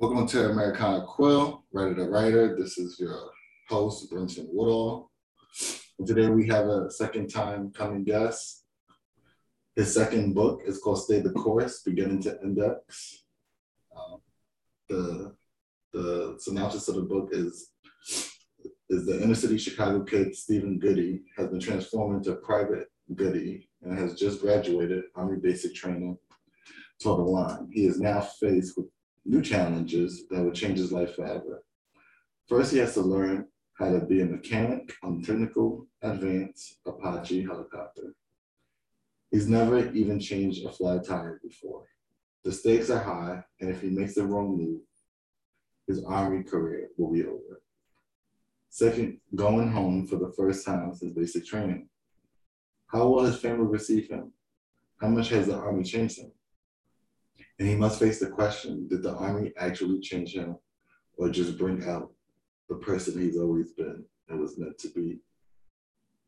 Welcome to Americana Quill, Writer to Writer. This is your host, Brenton Woodall. And today we have a second time coming guest. His second book is called Stay the Course, Beginning to Index. Um, the, the synopsis of the book is, is the inner city Chicago kid, Stephen Goody, has been transformed into private Goody and has just graduated Army basic training toward the line. He is now faced with new challenges that will change his life forever. First, he has to learn how to be a mechanic on technical advanced Apache helicopter. He's never even changed a flat tire before. The stakes are high, and if he makes the wrong move, his army career will be over. Second, going home for the first time since basic training. How will his family receive him? How much has the army changed him? And he must face the question did the army actually change him or just bring out the person he's always been and was meant to be?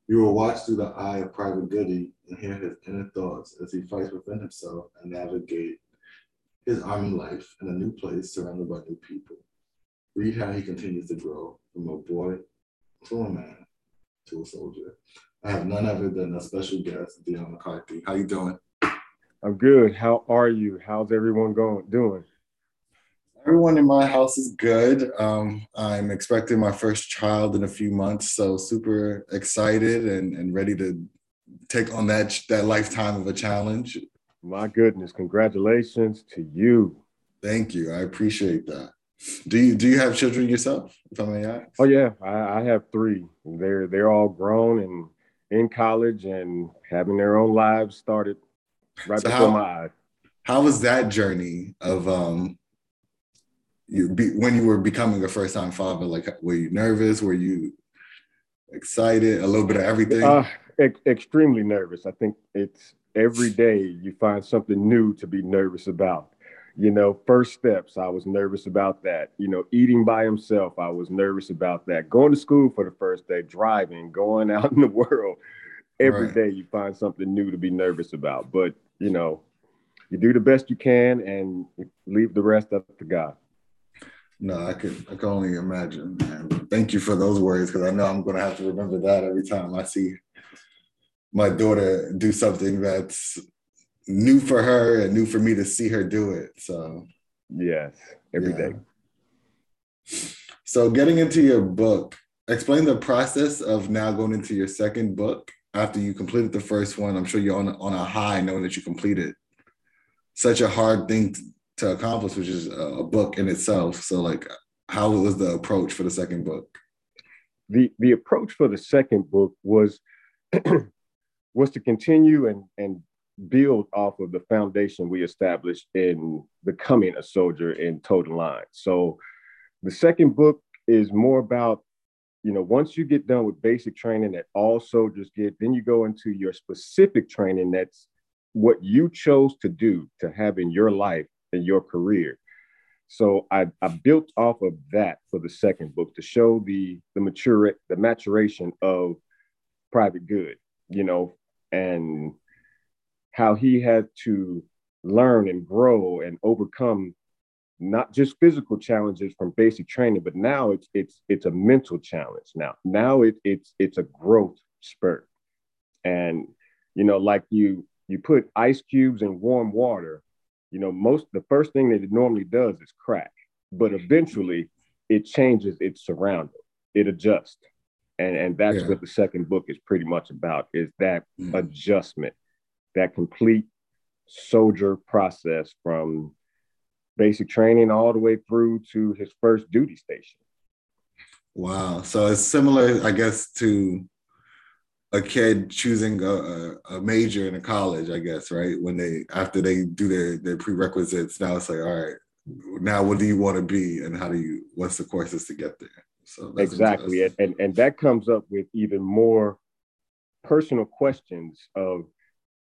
You will watch through the eye of Private Goody and hear his inner thoughts as he fights within himself and navigate his army life in a new place surrounded by new people. Read how he continues to grow from a boy to a man to a soldier. I have none other than a special guest, Dion McCarthy. How you doing? I'm good. How are you? How's everyone going doing? Everyone in my house is good. Um, I'm expecting my first child in a few months, so super excited and, and ready to take on that that lifetime of a challenge. My goodness, congratulations to you. Thank you. I appreciate that. Do you do you have children yourself? If I may ask. Oh yeah, I, I have three. They're they're all grown and in college and having their own lives started right so before how, my eyes. How was that journey of um you be, when you were becoming a first time father? Like, were you nervous? Were you excited? A little bit of everything. Uh, ex- extremely nervous. I think it's every day you find something new to be nervous about. You know, first steps, I was nervous about that. You know, eating by himself, I was nervous about that. Going to school for the first day, driving, going out in the world, every right. day you find something new to be nervous about. But you know, you do the best you can and leave the rest up to God. No, I could I can only imagine. And thank you for those words because I know I'm gonna have to remember that every time I see my daughter do something that's new for her and new for me to see her do it. So yes, every yeah. day. So getting into your book, explain the process of now going into your second book after you completed the first one, I'm sure you're on on a high knowing that you completed such a hard thing to accomplish, which is a book in itself. So, like, how was the approach for the second book? The the approach for the second book was was to continue and and build off of the foundation we established in becoming a soldier in Toe the Line. So, the second book is more about you know, once you get done with basic training that all soldiers get, then you go into your specific training that's what you chose to do to have in your life and your career. So I, I built off of that for the second book to show the the mature the maturation of Private Good, you know, and how he had to learn and grow and overcome not just physical challenges from basic training, but now it's it's it's a mental challenge. Now, now it, it's it's a growth spurt, and you know, like you you put ice cubes in warm water, you know, most the first thing that it normally does is crack, but eventually it changes its surrounding, it adjusts, and and that's yeah. what the second book is pretty much about is that mm. adjustment, that complete soldier process from basic training all the way through to his first duty station. Wow. So it's similar, I guess, to a kid choosing a, a, major in a college, I guess, right? When they after they do their their prerequisites, now it's like, all right, now what do you want to be, and how do you? What's the courses to get there? So exactly, and, and and that comes up with even more personal questions of,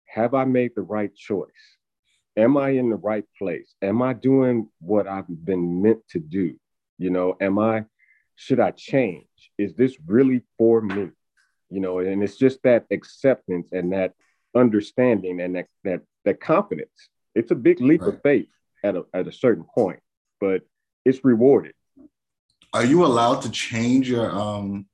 have I made the right choice? Am I in the right place? Am I doing what I've been meant to do? You know, am I, should I change? Is this really for me? You know, and it's just that acceptance and that understanding and that that that confidence. It's a big leap right. of faith at a at a certain point, but it's rewarded. Are you allowed to change your um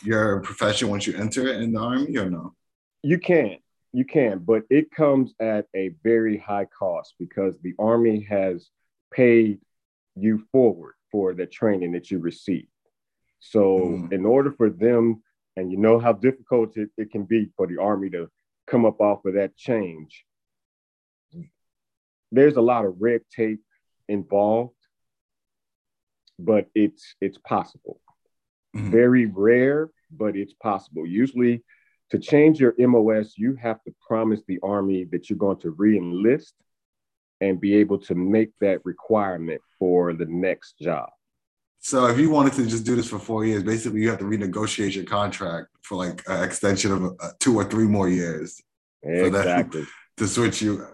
your profession once you enter in the army or no? You can, you can, but it comes at a very high cost because the army has paid you forward for the training that you received. So, mm. in order for them, and you know how difficult it, it can be for the army to come up off of that change, there's a lot of red tape involved, but it's it's possible. Mm-hmm. Very rare, but it's possible. Usually, to change your MOS, you have to promise the Army that you're going to re-enlist and be able to make that requirement for the next job. So if you wanted to just do this for four years, basically you have to renegotiate your contract for like an extension of uh, two or three more years. Exactly. to switch you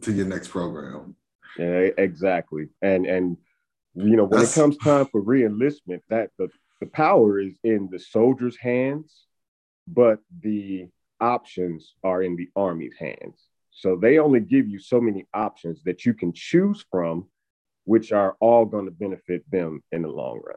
to your next program. Yeah, exactly. And and you know when That's... it comes time for reenlistment, that the the power is in the soldiers' hands, but the options are in the army's hands. So they only give you so many options that you can choose from, which are all going to benefit them in the long run.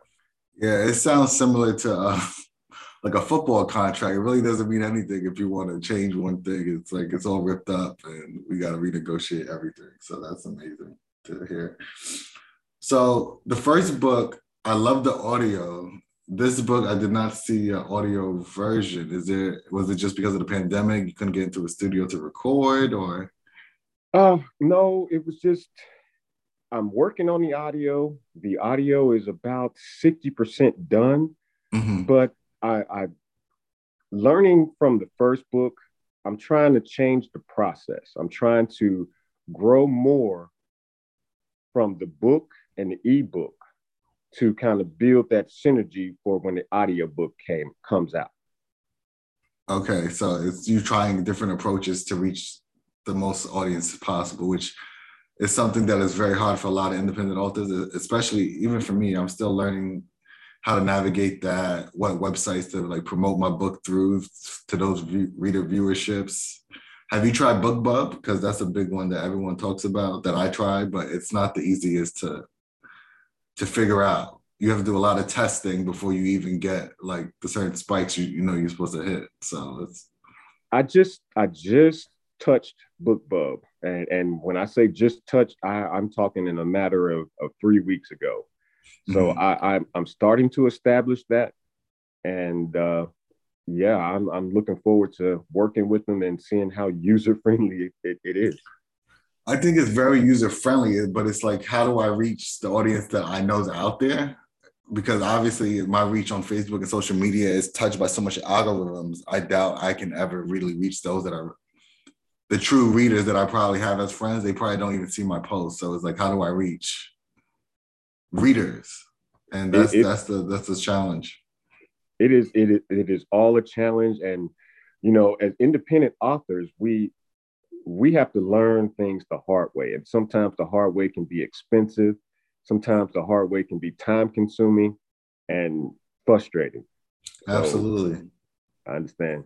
Yeah, it sounds similar to uh, like a football contract. It really doesn't mean anything if you want to change one thing. It's like it's all ripped up and we got to renegotiate everything. So that's amazing to hear. So the first book, I love the audio this book I did not see an audio version. Is there was it just because of the pandemic you couldn't get into a studio to record or? Uh, no, it was just I'm working on the audio. The audio is about 60% done, mm-hmm. but I, I learning from the first book, I'm trying to change the process. I'm trying to grow more from the book and the ebook to kind of build that synergy for when the audiobook came comes out. Okay, so it's you trying different approaches to reach the most audience possible, which is something that is very hard for a lot of independent authors, especially even for me. I'm still learning how to navigate that, what websites to like promote my book through to those view, reader viewerships. Have you tried BookBub? Because that's a big one that everyone talks about that I tried, but it's not the easiest to to figure out. You have to do a lot of testing before you even get like the certain spikes you, you know you're supposed to hit. So it's I just I just touched BookBub. And and when I say just touched, I, I'm talking in a matter of, of three weeks ago. So mm-hmm. I, I'm I'm starting to establish that. And uh yeah, I'm I'm looking forward to working with them and seeing how user friendly it, it is. I think it's very user friendly, but it's like, how do I reach the audience that I know is out there? Because obviously, my reach on Facebook and social media is touched by so much algorithms. I doubt I can ever really reach those that are the true readers that I probably have as friends. They probably don't even see my posts. So it's like, how do I reach readers? And that's it, it, that's the that's the challenge. It is it is it is all a challenge, and you know, as independent authors, we we have to learn things the hard way. And sometimes the hard way can be expensive. Sometimes the hard way can be time consuming and frustrating. Absolutely. So, I understand.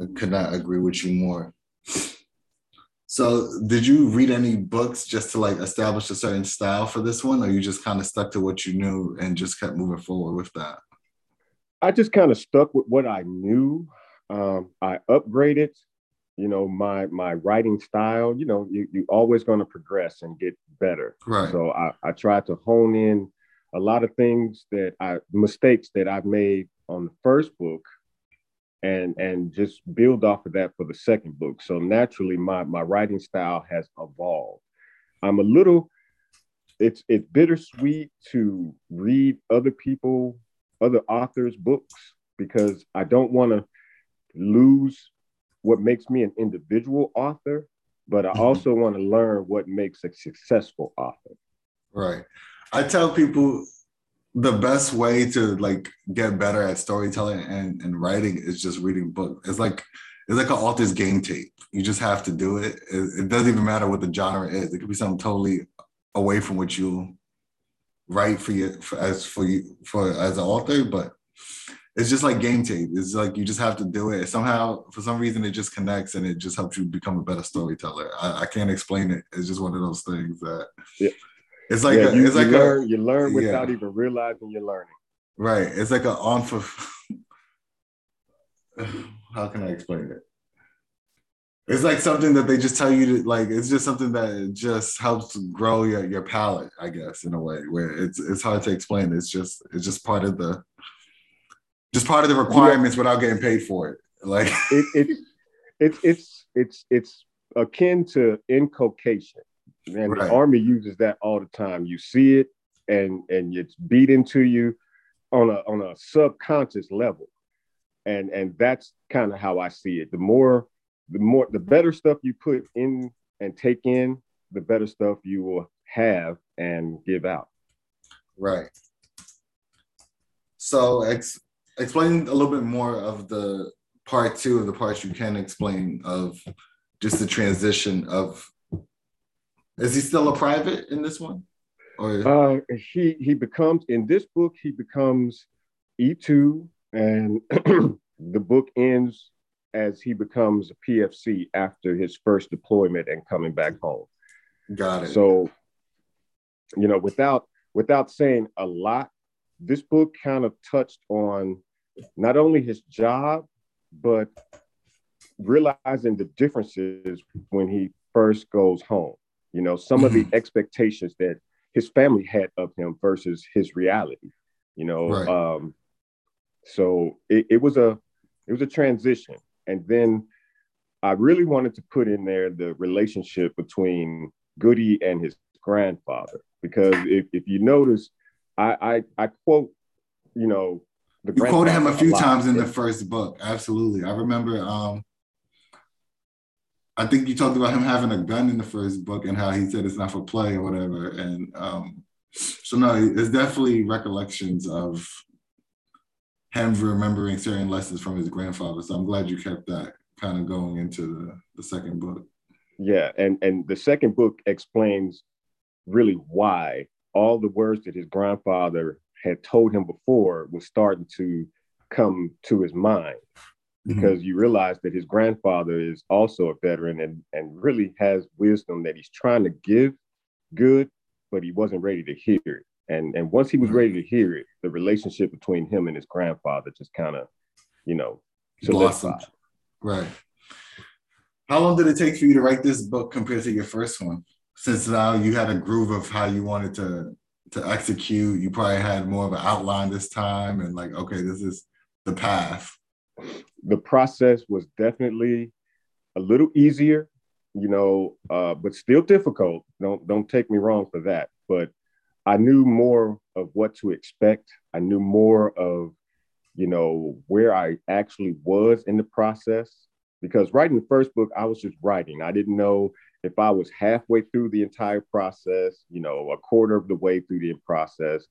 I could not agree with you more. So, did you read any books just to like establish a certain style for this one, or you just kind of stuck to what you knew and just kept moving forward with that? I just kind of stuck with what I knew. Um, I upgraded you know my my writing style you know you, you're always going to progress and get better. Right. So I, I try to hone in a lot of things that i mistakes that i've made on the first book and and just build off of that for the second book. So naturally my my writing style has evolved. I'm a little it's it's bittersweet to read other people other authors books because i don't want to lose what makes me an individual author, but I mm-hmm. also want to learn what makes a successful author. Right. I tell people the best way to like get better at storytelling and, and writing is just reading books. It's like it's like an author's game tape. You just have to do it. it. It doesn't even matter what the genre is. It could be something totally away from what you write for you for, as for you for as an author, but it's just like game tape. It's like you just have to do it. Somehow, for some reason, it just connects and it just helps you become a better storyteller. I, I can't explain it. It's just one of those things that Yeah. it's like yeah, a, you, it's like you a learn, you learn without yeah. even realizing you're learning. right. It's like a on for. How can I explain it? It's like something that they just tell you to like. It's just something that just helps grow your your palate, I guess, in a way where it's it's hard to explain. It's just it's just part of the just part of the requirements without getting paid for it. Like It, it, it's it's it's it's akin to inculcation, and Right. the army uses that all the time. You see it, and and it's beat into you on a on a subconscious level, and and that's kind of how I see it. The more the more the better stuff you put in and take in, the better stuff you will have and give out. Right. So ex- explain a little bit more of the part two of the parts you can explain of just the transition of is he still a private in this one? Or Uh, he he becomes in this book he becomes E two, and the book ends as he becomes a PFC after his first deployment and coming back home. got it. So, you know, without without saying a lot, this book kind of touched on not only his job, but realizing the differences when he first goes home. You know, some of the expectations that his family had of him versus his reality. You know, Right. um, so it, it was a it was a transition, and then I really wanted to put in there the relationship between Goody and his grandfather because if, if you notice, I, I I quote, you know, the you quoted him a few lot. times in the first book. Absolutely. I remember um I think you talked about him having a gun in the first book and how he said it's not for play or whatever. And um so no, it's definitely recollections of him remembering certain lessons from his grandfather. So I'm glad you kept that kind of going into the, the second book. Yeah, and and the second book explains really why all the words that his grandfather had told him before was starting to come to his mind mm-hmm. because you realize that his grandfather is also a veteran and and really has wisdom that he's trying to give good but he wasn't ready to hear it and and once he was ready to hear it the relationship between him and his grandfather just kind of you know Blossomed. Right. How long did it take for you to write this book compared to your first one? Since now you had a groove of how you wanted to to execute, you probably had more of an outline this time, and like, okay, this is the path. the process was definitely a little easier, you know, uh, but still difficult. Don't don't take me wrong for that. But I knew more of what to expect. I knew more of, you know, where I actually was in the process. Because writing the first book, I was just writing. I didn't know if I was halfway through the entire process, you know, a quarter of the way through the process.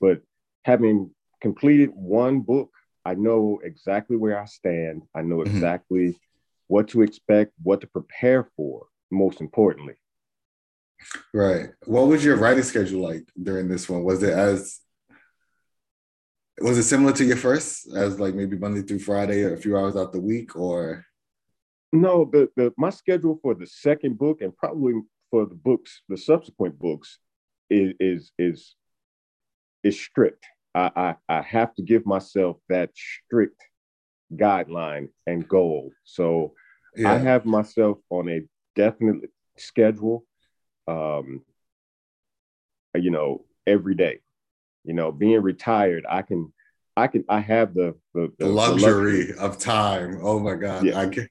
But having completed one book, I know exactly where I stand. I know Mhm. exactly what to expect, what to prepare for, most importantly. Right. What was your writing schedule like during this one? Was it as was it similar to your first, as like maybe Monday through Friday, or a few hours out the week, or No, the, the my schedule for the second book and probably for the books, the subsequent books, is is is is strict. I, I I have to give myself that strict guideline and goal. So yeah, I have myself on a definite schedule. Um, you know, every day. You know, being retired, I can, I can, I have the the, the the luxury of time. Oh my God. Yeah. I can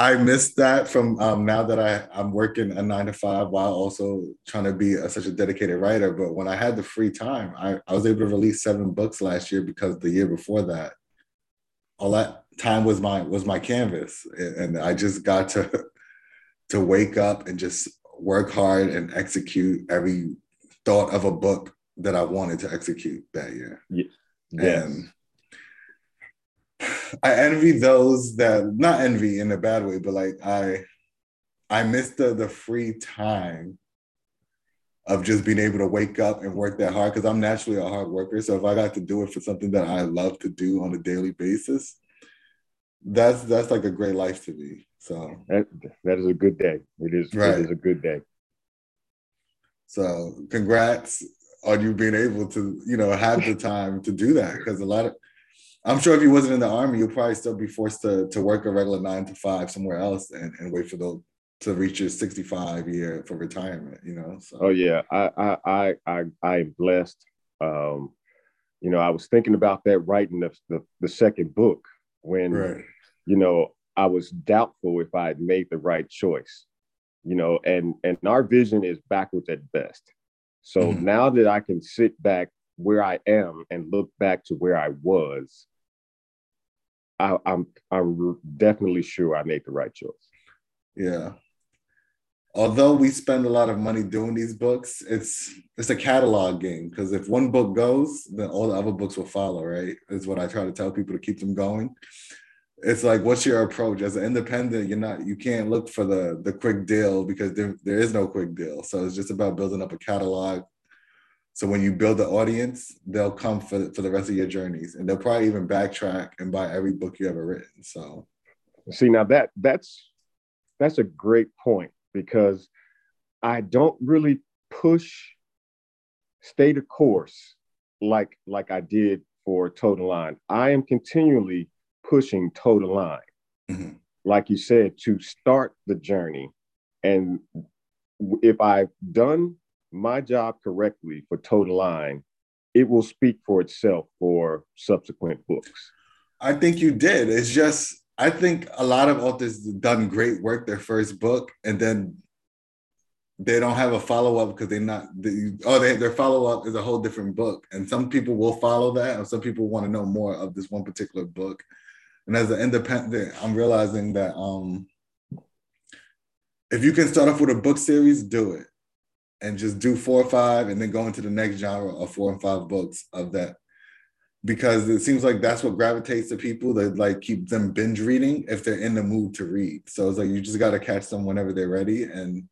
I missed that from um, now that I, I'm working a nine to five while also trying to be a, such a dedicated writer. But when I had the free time, I, I was able to release seven books last year because the year before that, all that time was my was my canvas. And I just got to to wake up and just work hard and execute every thought of a book that I wanted to execute that year. Yes. And I envy those that not envy in a bad way, but like I I miss the the free time of just being able to wake up and work that hard because I'm naturally a hard worker. So if I got to do it for something that I love to do on a daily basis, that's that's like a great life to me. So that that is a good day. It is right. it is a good day. So congrats on you being able to, you know, have the time to do that. Because a lot of I'm sure if you wasn't in the army, you'll probably still be forced to to work a regular nine to five somewhere else and, and wait for the to reach your 65 year for retirement, you know. So. Oh yeah, I I I I I am blessed. Um, you know, I was thinking about that writing the the, the second book when right. you know I was doubtful if I had made the right choice. You know, and and our vision is backwards at best. So mm-hmm. now that I can sit back where I am and look back to where I was, I, I'm I'm definitely sure I made the right choice. Yeah, although we spend a lot of money doing these books, it's it's a catalog game because if one book goes, then all the other books will follow, right? Is what I try to tell people to keep them going. It's like, what's your approach as an independent? You're not, you can't look for the the quick deal because there, there is no quick deal. So it's just about building up a catalog. So when you build the audience, they'll come for for the rest of your journeys, and they'll probably even backtrack and buy every book you ever written. So, see now that that's that's a great point because I don't really push stay the course like like I did for Toe the Line. I am continually pushing Toe the Line, mm-hmm. like you said, to start the journey. And if I've done my job correctly for Toe the Line, it will speak for itself for subsequent books. I think you did. It's just I think a lot of authors done great work their first book, and then they don't have a follow up because they're not. They, oh, they, their follow up is a whole different book, and some people will follow that, and some people want to know more of this one particular book. And as an independent, I'm realizing that um, if you can start off with a book series, do it, and just do four or five, and then go into the next genre of four and five books of that because it seems like that's what gravitates to people that like keep them binge reading if they're in the mood to read. So it's like you just got to catch them whenever they're ready, and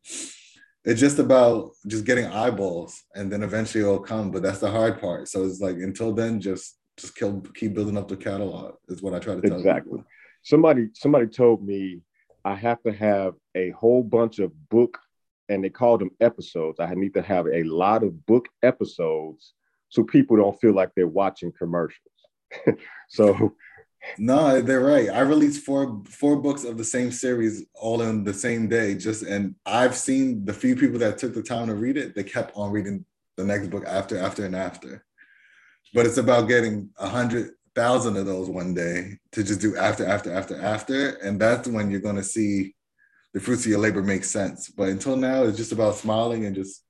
it's just about just getting eyeballs, and then eventually it'll come. But that's the hard part. So it's like until then, just just kill, keep building up the catalog is what I try to tell exactly. People. Somebody somebody told me I have to have a whole bunch of book, and they called them episodes. I need to have a lot of book episodes so people don't feel like they're watching commercials. so no, they're right. I released four four books of the same series all in the same day. Just and I've seen the few people that took the time to read it, they kept on reading the next book after, after, and after. But it's about getting a hundred thousand of those one day to just do after, after, after, after. And that's when you're gonna see the fruits of your labor make sense. But until now, it's just about smiling and just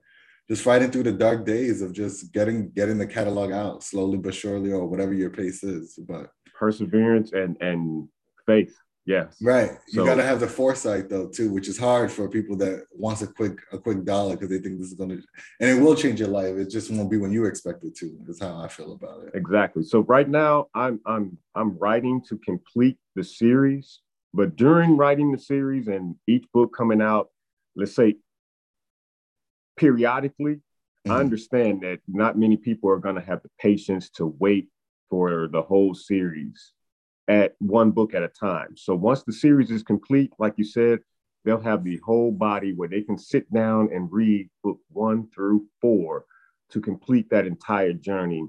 just fighting through the dark days of just getting getting the catalog out slowly but surely or whatever your pace is. But perseverance and and faith. Yes. Right. You got to have the foresight though too which is hard for people that wants a quick a quick dollar because they think this is to and it will change your life. It just won't be when you expect it to is how i feel about it. Exactly. So right now i'm i'm i'm writing to complete the series but during writing the series and each book coming out let's say periodically. Mm-hmm. I understand that not many people are going to have the patience to wait for the whole series at one book at a time. So once the series is complete, like you said, they'll have the whole body where they can sit down and read book one through four to complete that entire journey,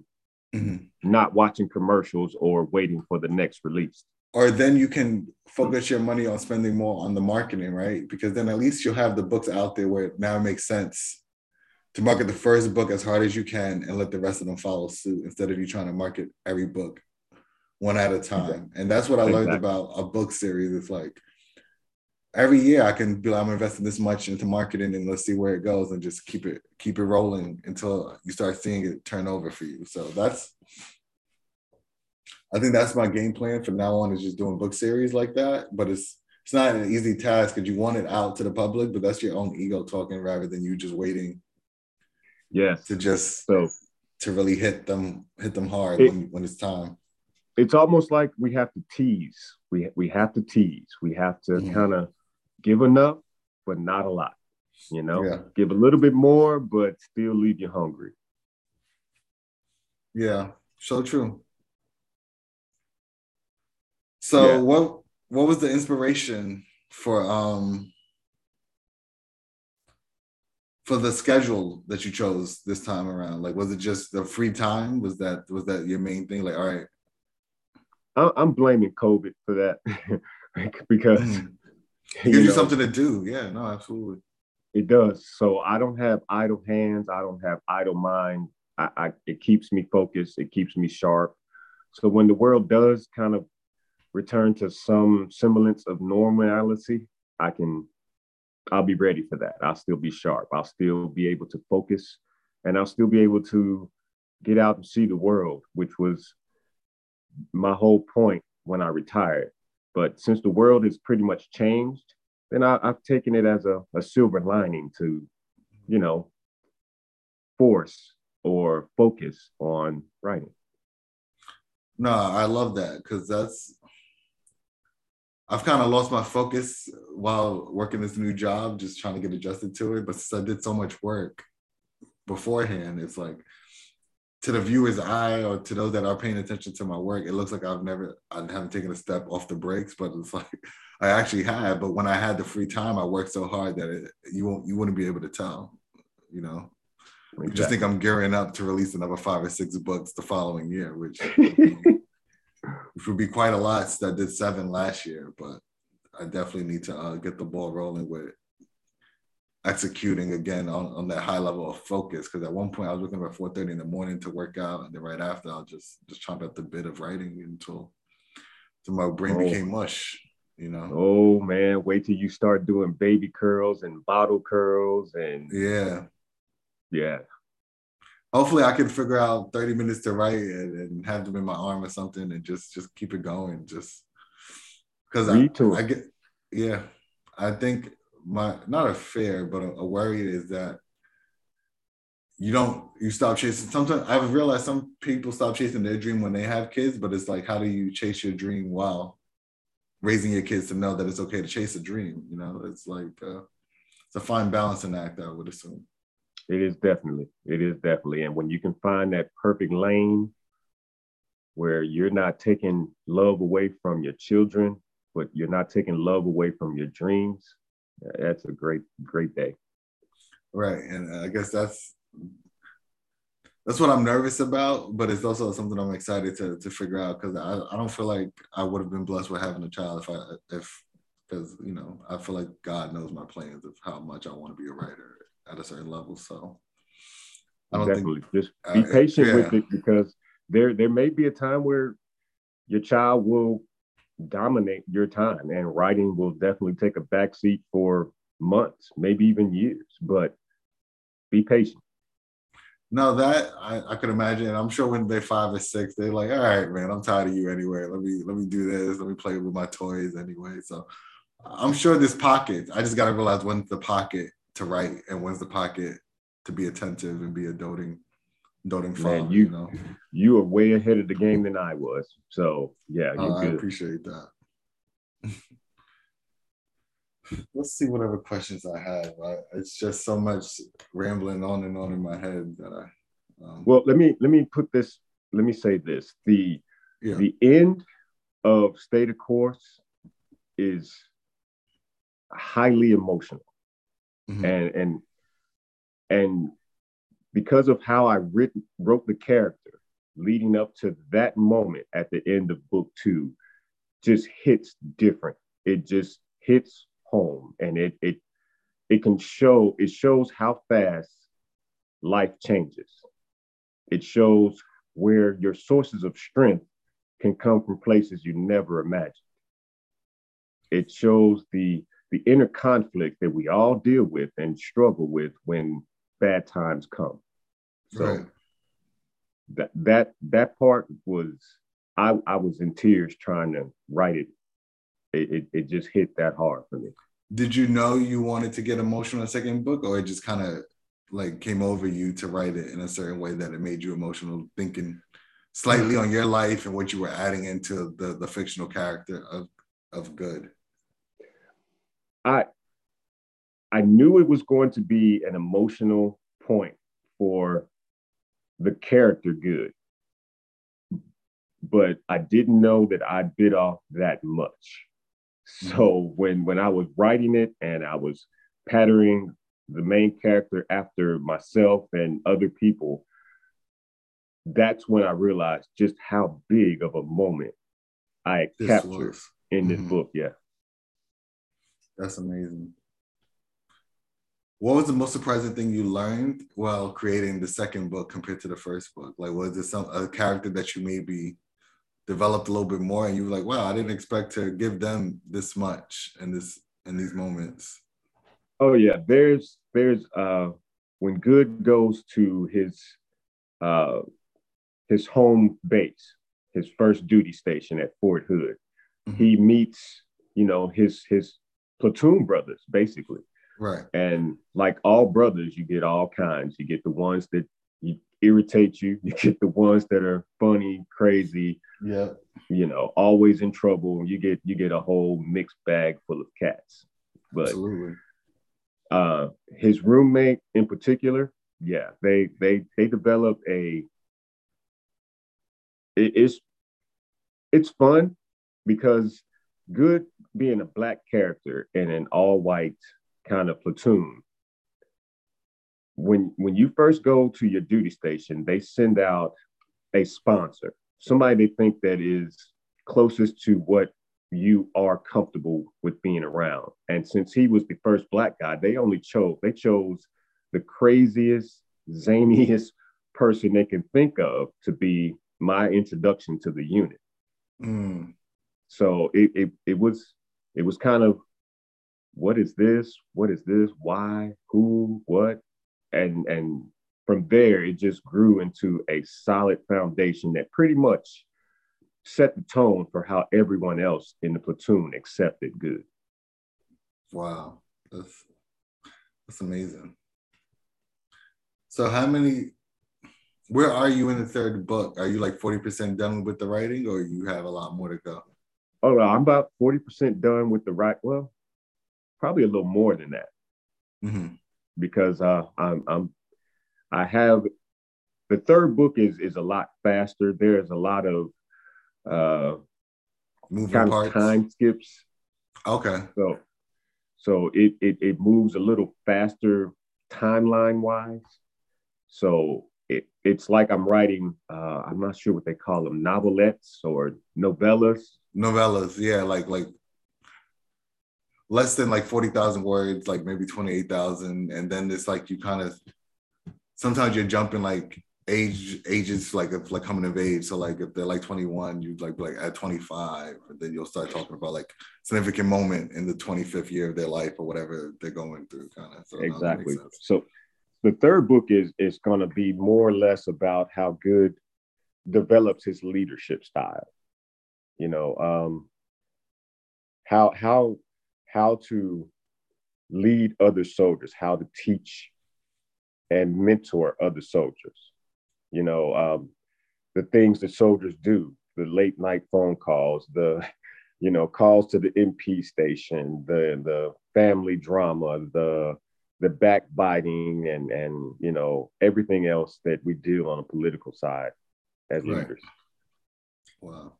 mm-hmm. not watching commercials or waiting for the next release or then you can focus your money on spending more on the marketing, right? Because then at least you'll have the books out there where it now makes sense to market the first book as hard as you can and let the rest of them follow suit instead of you trying to market every book one at a time. And that's what I learned about a book series. It's like every year I can be like, I'm investing this much into marketing and let's see where it goes and just keep it keep it rolling until you start seeing it turn over for you. So that's I think that's my game plan from now on is just doing book series like that. But it's it's not an easy task because you want it out to the public, but that's your own ego talking rather than you just waiting. Yes. To just so to really hit them hit them hard it, when, when it's time. It's almost like we have to tease. We we have to tease. We have to mm-hmm. kind of give enough, but not a lot. You know, Yeah. give a little bit more, but still leave you hungry. Yeah, so true. So Yeah. what what was the inspiration for um for the schedule that you chose this time around? Like was it just the free time? Was that was that your main thing? Like, all right, I- I'm blaming COVID for that because mm, you gives you know, something to do. Yeah, no, absolutely. It does. So I don't have idle hands. I don't have idle mind. I, I it keeps me focused. It keeps me sharp. So when the world does kind of return to some semblance of normality, I can I'll be ready for that. I'll still be sharp. I'll still be able to focus and I'll still be able to get out and see the world, which was my whole point when I retired. But since the world has pretty much changed, then I, I've taken it as a, a silver lining to, you know, force or focus on writing. No, I love that because that's I've kind of lost my focus while working this new job, just trying to get adjusted to it. But since I did so much work beforehand, it's like to the viewer's eye or to those that are paying attention to my work, it looks like I've never I haven't taken a step off the brakes, but it's like I actually had. But when I had the free time, I worked so hard that it, you won't you wouldn't be able to tell, you know. You just think I'm gearing up to release another five or six books the following year, which which would be quite a lot. I did seven last year, but I definitely need to uh, get the ball rolling with executing again on, on that high level of focus. Because at one point I was looking at 4:30 in the morning to work out, and then right after I'll just just chomp at the bit of writing until, until my brain Oh. became mush. You know. oh man, wait till you start doing baby curls and bottle curls and Yeah. yeah. Hopefully I can figure out 30 minutes to write and, and have them in my arm or something and just just keep it going. Just because I, too. I get yeah. I think my not a fear, but a, a worry is that you don't you stop chasing sometimes I've realized some people stop chasing their dream when they have kids, but it's like how do you chase your dream while raising your kids to know that it's okay to chase a dream? You know, it's like uh, it's a fine balancing act, I would assume. It is definitely. It is definitely. And when you can find that perfect lane where you're not taking love away from your children, but you're not taking love away from your dreams, that's a great, great day. Right, and I guess that's that's what I'm nervous about, but it's also something I'm excited to to figure out because I, I don't feel like I would have been blessed with having a child if I if because you know I feel like God knows my plans of how much I want to be a writer at a certain level. So I don't definitely. think Just be uh, patient with it because there there may be a time where your child will dominate your time and writing will definitely take a backseat for months, maybe even years. But be patient. no that I, I could imagine. I'm sure when they're five or six, they're like, all right, man, I'm tired of you anyway. Let me let me do this. Let me play with my toys anyway. So I'm sure there's pockets. I just got to realize when's the pocket to write and when's the pocket to be attentive and be a doting, doting father. Man, you- you know, You are way ahead of the game than I was. So yeah, Uh, I appreciate that. Let's see whatever questions I have. I, it's just so much rambling on and on in my head that I. Um, Well, let me let me put this. Let me say this: the yeah, the end of Stay the Course is highly emotional, Mhm. and and and because of how I writ, wrote the character leading up to that moment at the end of book two, just hits different. It just hits home, and it it it can show it shows how fast life changes. It shows where your sources of strength can come from places you never imagined. It shows the the inner conflict that we all deal with and struggle with when bad times come. So right. that that that part was I I was in tears trying to write it. It it, it just hit that hard for me. Did you know you wanted to get emotional in the second book, or it just kind of like came over you to write it in a certain way that it made you emotional, thinking slightly on your life and what you were adding into the the fictional character of of good? I I knew it was going to be an emotional point for the character good, but I didn't know that I bit off that much. So mm-hmm. when when I was writing it and I was patterning the main character after myself and other people, that's when I realized just how big of a moment I captured was. in this mm-hmm. book. Yeah. That's amazing. What was the most surprising thing you learned while creating the second book compared to the first book? Like, was it some a character that you maybe developed a little bit more, and you were like, "Wow, I didn't expect to give them this much in this in these moments." Oh yeah, there's there's uh when Good goes to his uh his home base, his first duty station at Fort Hood, mm-hmm. he meets you know his his platoon brothers basically Right. And like all brothers, you get all kinds. You get the ones that you irritate you. You get the ones that are funny, crazy. Yeah. You know, always in trouble. You get you get a whole mixed bag full of cats. But Absolutely. Uh, his roommate in particular, yeah, they they they develop a. It, it's it's fun because good being a black character in an all white kind of platoon. When when you first go to your duty station, they send out a sponsor, somebody they think that is closest to what you are comfortable with being around. And since he was the first black guy, they only chose they chose the craziest, zaniest person they can think of to be my introduction to the unit. Mm. So it, it it was it was kind of what is this? What is this? Why? Who? What? And and from there, it just grew into a solid foundation that pretty much set the tone for how everyone else in the platoon accepted good. Wow, that's that's amazing. So, how many? Where are you in the third book? Are you like forty percent done with the writing, or you have a lot more to go? Oh, I'm about forty percent done with the right. Well, probably a little more than that mm-hmm. because uh, I'm, I'm I have the third book is is a lot faster. There's a lot of uh, Moving kind parts. of time skips. Okay. So so it, it it moves a little faster timeline wise. So it, it's like I'm writing. Uh, I'm not sure what they call them, novelettes or novellas. Novellas, yeah, like like less than like 40,000 words, like maybe 28,000. And then it's like you kind of, sometimes you're jumping like age ages like like coming of age. So like if they're like 21, you like like at 25, and then you'll start talking about like significant moment in the 25th year of their life or whatever they're going through, kind of. So exactly. So the third book is is going to be more or less about how good develops his leadership style. You know, um, how how how to lead other soldiers, how to teach and mentor other soldiers. You know, um, the things that soldiers do, the late night phone calls, the you know calls to the MP station, the the family drama, the the backbiting, and and you know everything else that we do on a political side as right. leaders. Wow.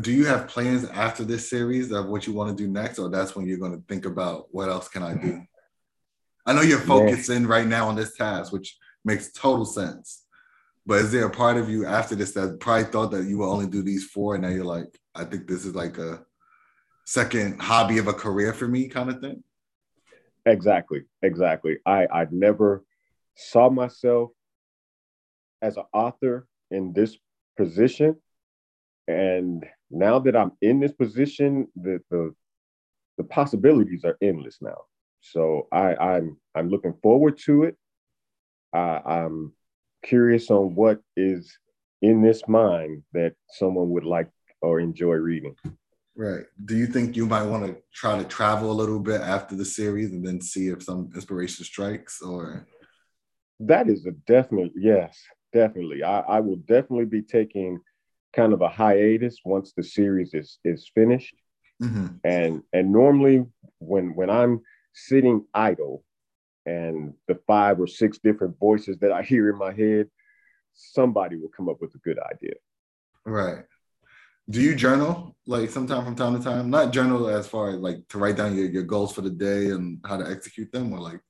Do you have plans after this series of what you want to do next, or that's when you're going to think about what else can I do? I know you're focusing yeah. right now on this task, which makes total sense. But is there a part of you after this that probably thought that you will only do these four, and now you're like, I think this is like a second hobby of a career for me, kind of thing? Exactly, exactly. I I never saw myself as an author in this position, and now that I'm in this position, the the, the possibilities are endless now. So I, I'm I'm looking forward to it. I, I'm curious on what is in this mind that someone would like or enjoy reading. Right. Do you think you might want to try to travel a little bit after the series and then see if some inspiration strikes or? That is a definite yes, definitely. I, I will definitely be taking kind of a hiatus once the series is is finished. Mm-hmm. And and normally when when I'm sitting idle and the five or six different voices that I hear in my head, somebody will come up with a good idea. Right. Do you journal like sometime from time to time? Not journal as far as like to write down your, your goals for the day and how to execute them, or like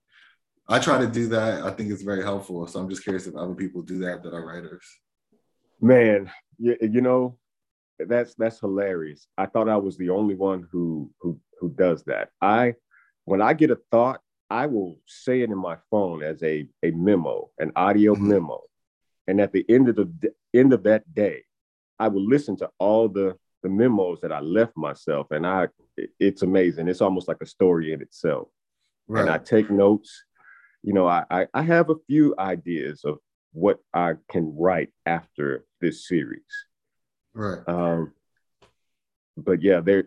I try to do that. I think it's very helpful. So I'm just curious if other people do that that are writers. Man, you, you know, that's that's hilarious. I thought I was the only one who who who does that. I when I get a thought, I will say it in my phone as a a memo, an audio mm-hmm. memo. And at the end of the end of that day, I will listen to all the the memos that I left myself, and I it's amazing. It's almost like a story in itself. Right. And I take notes. You know, I, I I have a few ideas of what I can write after this series. Right. Um, but yeah, they're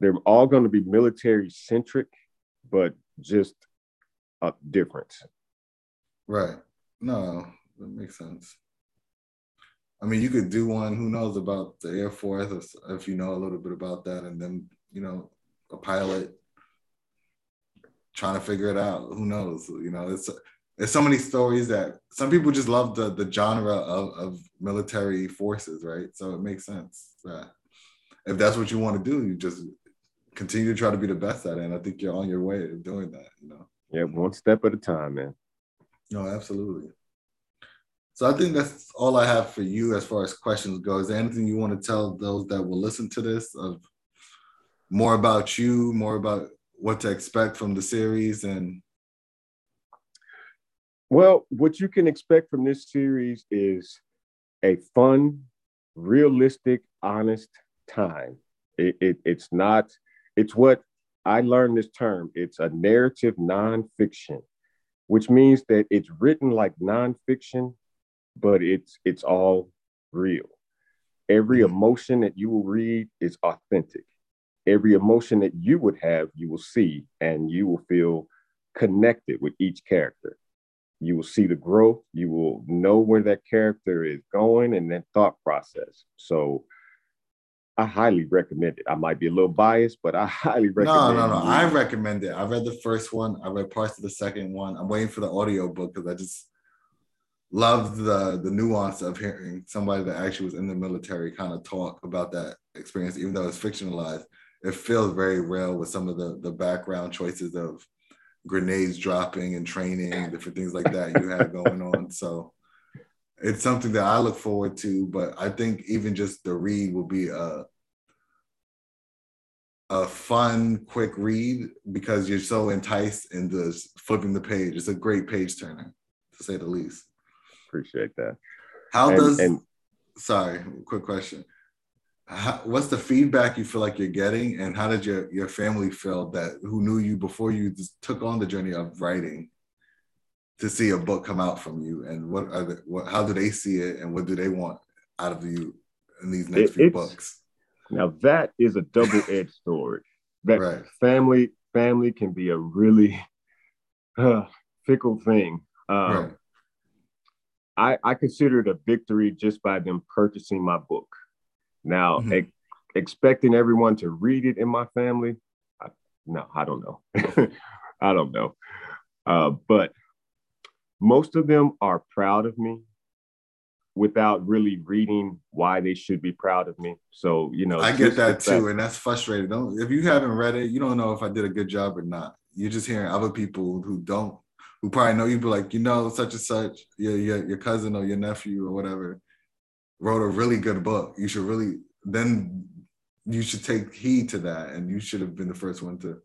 they're all going to be military centric, but just a difference. Right. No, that makes sense. I mean, you could do one. Who knows about the Air Force if you know a little bit about that, and then you know a pilot trying to figure it out. Who knows? You know, it's there's so many stories that some people just love the the genre of, of military forces, right? So it makes sense that if that's what you want to do, you just continue to try to be the best at it. And I think you're on your way of doing that, you know. Yeah, one step at a time, man. No, absolutely. So I think that's all I have for you as far as questions go. Is there anything you want to tell those that will listen to this of more about you, more about what to expect from the series and well, what you can expect from this series is a fun, realistic, honest time. It, it, it's not, it's what I learned this term. It's a narrative nonfiction, which means that it's written like nonfiction, but it's it's all real. Every mm-hmm. emotion that you will read is authentic. Every emotion that you would have, you will see, and you will feel connected with each character you will see the growth you will know where that character is going and that thought process. So i highly recommend it. I might be a little biased but i highly recommend it. no no. no i recommend it. I read the first one. I read parts of the second one. I'm waiting for the audio book because i just love the the nuance of hearing somebody that actually was in the military kind of talk about that experience even though it's fictionalized. It feels very real with some of the the background choices of grenades dropping and training and different things like that you have going on. So it's something that I look forward to. But I think even just the read will be a a fun, quick read because you're so enticed in into flipping the page. It's a great page turner, to say the least. Appreciate that. How and, does and, sorry, quick question how, what's the feedback you feel like you're getting and how did your, your family feel that who knew you before you just took on the journey of writing to see a book come out from you? And what are the, what, how do they see it and what do they want out of you in these next it, few books? Now that is a double-edged sword. That right. family family can be a really uh, fickle thing. Um, right. I, I consider it a victory just by them purchasing my book now, mm-hmm. ex- expecting everyone to read it in my family, I, no, I don't know. I don't know. Uh, but most of them are proud of me without really reading why they should be proud of me. So, you know, I get that too. That, and that's frustrating. Don't, if you haven't read it, you don't know if I did a good job or not. You're just hearing other people who don't, who probably know you, be like, you know, such and such, your, your, your cousin or your nephew or whatever wrote a really good book. You should really then you should take heed to that, and you should have been the first one to.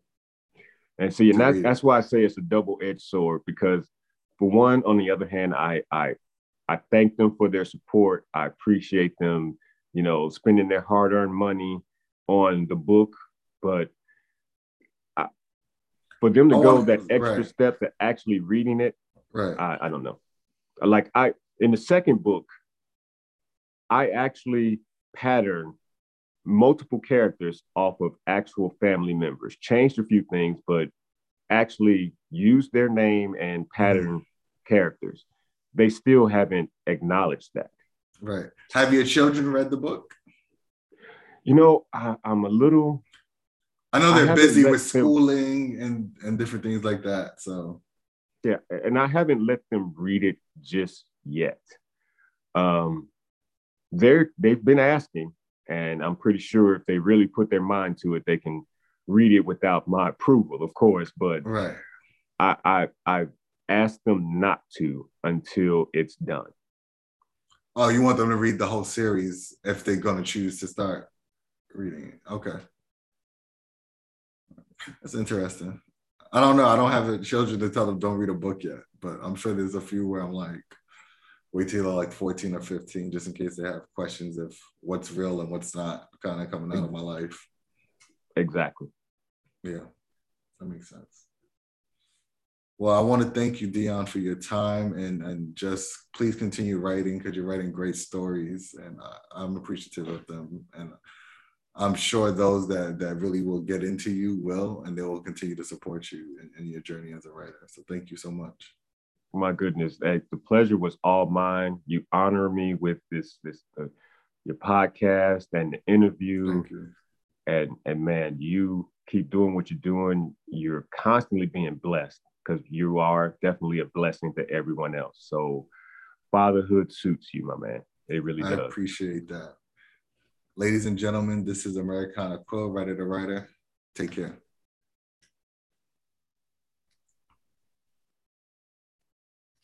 And see, and that's that's why I say it's a double-edged sword because, for one, on the other hand, I I I thank them for their support. I appreciate them, you know, spending their hard-earned money on the book, but I, for them to oh, go that extra right. step to actually reading it, right? I, I don't know. Like I in the second book, I actually pattern multiple characters off of actual family members, changed a few things, but actually used their name and pattern characters. They still haven't acknowledged that. Right. Have your children read the book? You know, I, am a little, I know they're I busy with schooling them, and and different things like that. So yeah, and I haven't let them read it just yet. Um, they're they've been asking, and I'm pretty sure if they really put their mind to it, they can read it without my approval, of course. But right, I I I asked them not to until it's done. Oh, you want them to read the whole series if they're going to choose to start reading it? Okay, that's interesting. I don't know. I don't have children to tell them don't read a book yet, but I'm sure there's a few where I'm like, wait till like 14 or 15, just in case they have questions of what's real and what's not kind of coming out of my life. Exactly. Yeah, that makes sense. Well, I want to thank you, Dion, for your time and and just please continue writing because you're writing great stories, and I, I'm appreciative of them. And I'm sure those that that really will get into you will, and they will continue to support you in, in your journey as a writer. So thank you so much. My goodness, the pleasure was all mine. You honor me with this this uh, your podcast and the interview, and and man, you keep doing what you're doing. You're constantly being blessed because you are definitely a blessing to everyone else. So fatherhood suits you, my man. It really I does. I appreciate that. Ladies and gentlemen, this is Americana Quill, writer to writer. Take care.